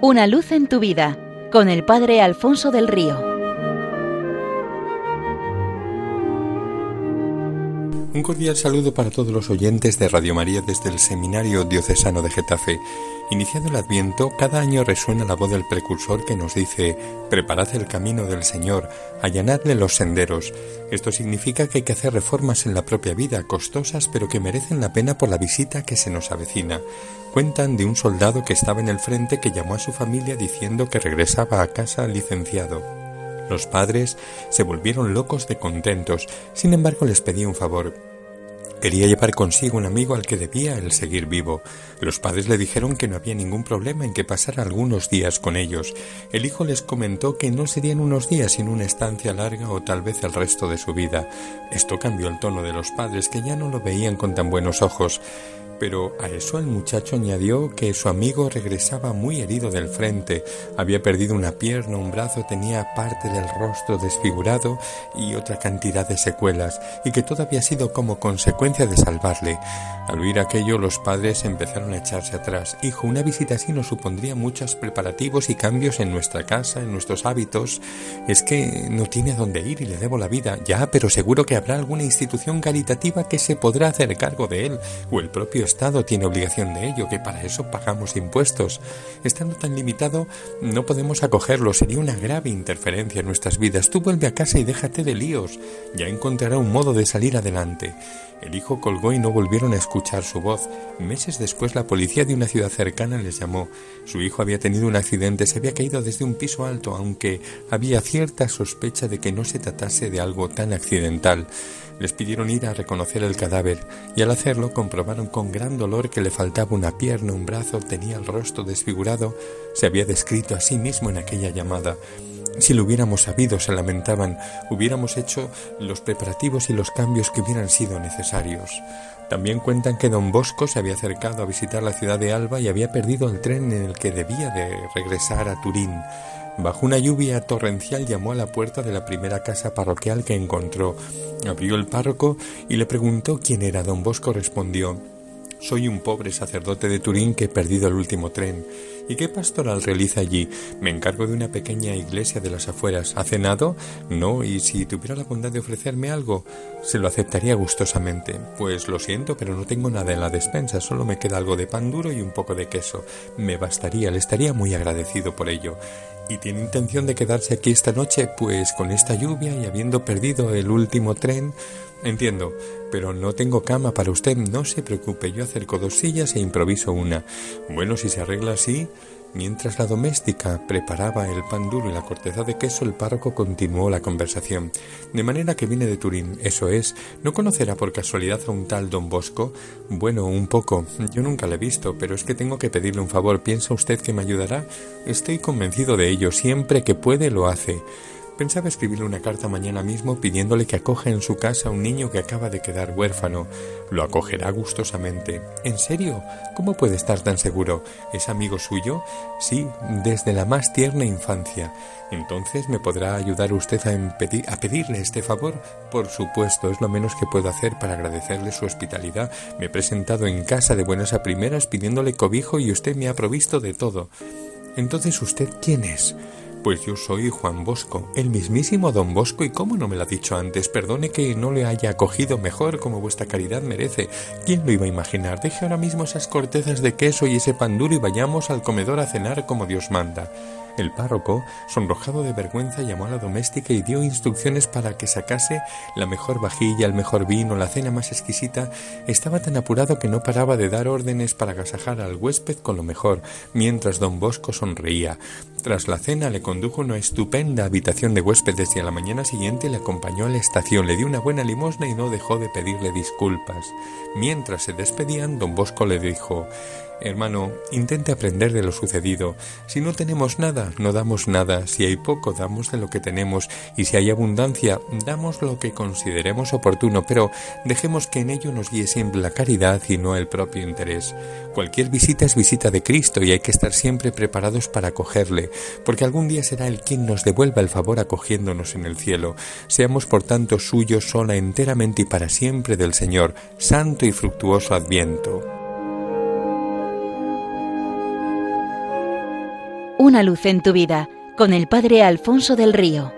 Una luz en tu vida con el Padre Alfonso del Río. Un cordial saludo para todos los oyentes de Radio María desde el Seminario Diocesano de Getafe. Iniciado el Adviento, cada año resuena la voz del precursor que nos dice, preparad el camino del Señor, allanadle los senderos. Esto significa que hay que hacer reformas en la propia vida, costosas, pero que merecen la pena por la visita que se nos avecina. Cuentan de un soldado que estaba en el frente que llamó a su familia diciendo que regresaba a casa licenciado. Los padres se volvieron locos de contentos, sin embargo les pedí un favor. Quería llevar consigo un amigo al que debía el seguir vivo. Los padres le dijeron que no había ningún problema en que pasara algunos días con ellos. El hijo les comentó que no serían unos días sino una estancia larga o tal vez el resto de su vida. Esto cambió el tono de los padres que ya no lo veían con tan buenos ojos. Pero a eso el muchacho añadió que su amigo regresaba muy herido del frente, había perdido una pierna, un brazo, tenía parte del rostro desfigurado y otra cantidad de secuelas, y que todo había sido como consecuencia de salvarle. Al oír aquello los padres empezaron a echarse atrás. Hijo, una visita así nos supondría muchos preparativos y cambios en nuestra casa, en nuestros hábitos. Es que no tiene a dónde ir y le debo la vida. Ya, pero seguro que habrá alguna institución caritativa que se podrá hacer cargo de él, o el propio Estado tiene obligación de ello, que para eso pagamos impuestos. Estando tan limitado, no podemos acogerlo, sería una grave interferencia en nuestras vidas. Tú vuelve a casa y déjate de líos, ya encontrará un modo de salir adelante. El hijo colgó y no volvieron a escuchar su voz. Meses después la policía de una ciudad cercana les llamó. Su hijo había tenido un accidente, se había caído desde un piso alto, aunque había cierta sospecha de que no se tratase de algo tan accidental. Les pidieron ir a reconocer el cadáver y al hacerlo comprobaron con gran dolor que le faltaba una pierna, un brazo, tenía el rostro desfigurado, se había descrito a sí mismo en aquella llamada. Si lo hubiéramos sabido, se lamentaban, hubiéramos hecho los preparativos y los cambios que hubieran sido necesarios. También cuentan que don Bosco se había acercado a visitar la ciudad de Alba y había perdido el tren en el que debía de regresar a Turín. Bajo una lluvia torrencial llamó a la puerta de la primera casa parroquial que encontró. Abrió el párroco y le preguntó quién era. Don Bosco respondió soy un pobre sacerdote de Turín que he perdido el último tren. ¿Y qué pastoral realiza allí? Me encargo de una pequeña iglesia de las afueras. ¿Ha cenado? No, y si tuviera la bondad de ofrecerme algo, se lo aceptaría gustosamente. Pues lo siento, pero no tengo nada en la despensa, solo me queda algo de pan duro y un poco de queso. Me bastaría, le estaría muy agradecido por ello. ¿Y tiene intención de quedarse aquí esta noche? Pues con esta lluvia y habiendo perdido el último tren, Entiendo, pero no tengo cama para usted. No se preocupe, yo acerco dos sillas e improviso una. Bueno, si se arregla así. Mientras la doméstica preparaba el pan duro y la corteza de queso, el párroco continuó la conversación. De manera que viene de Turín, eso es. ¿No conocerá por casualidad a un tal don Bosco? Bueno, un poco. Yo nunca le he visto, pero es que tengo que pedirle un favor. ¿Piensa usted que me ayudará? Estoy convencido de ello. Siempre que puede lo hace. Pensaba escribirle una carta mañana mismo pidiéndole que acoja en su casa a un niño que acaba de quedar huérfano. Lo acogerá gustosamente. ¿En serio? ¿Cómo puede estar tan seguro? ¿Es amigo suyo? Sí, desde la más tierna infancia. Entonces, ¿me podrá ayudar usted a, a pedirle este favor? Por supuesto, es lo menos que puedo hacer para agradecerle su hospitalidad. Me he presentado en casa de buenas a primeras pidiéndole cobijo y usted me ha provisto de todo. Entonces, ¿usted quién es? Pues yo soy Juan Bosco, el mismísimo don Bosco, y cómo no me lo ha dicho antes, perdone que no le haya acogido mejor como vuestra caridad merece. ¿Quién lo iba a imaginar? Deje ahora mismo esas cortezas de queso y ese pan duro y vayamos al comedor a cenar como Dios manda. El párroco, sonrojado de vergüenza, llamó a la doméstica y dio instrucciones para que sacase la mejor vajilla, el mejor vino, la cena más exquisita. Estaba tan apurado que no paraba de dar órdenes para agasajar al huésped con lo mejor, mientras don Bosco sonreía. Tras la cena le condujo a una estupenda habitación de huéspedes y a la mañana siguiente le acompañó a la estación, le dio una buena limosna y no dejó de pedirle disculpas. Mientras se despedían, don Bosco le dijo Hermano, intente aprender de lo sucedido. Si no tenemos nada, no damos nada. Si hay poco, damos de lo que tenemos. Y si hay abundancia, damos lo que consideremos oportuno. Pero dejemos que en ello nos guíe siempre la caridad y no el propio interés. Cualquier visita es visita de Cristo y hay que estar siempre preparados para acogerle, porque algún día será Él quien nos devuelva el favor acogiéndonos en el cielo. Seamos por tanto suyos sola enteramente y para siempre del Señor. Santo y fructuoso Adviento. Una luz en tu vida con el Padre Alfonso del Río.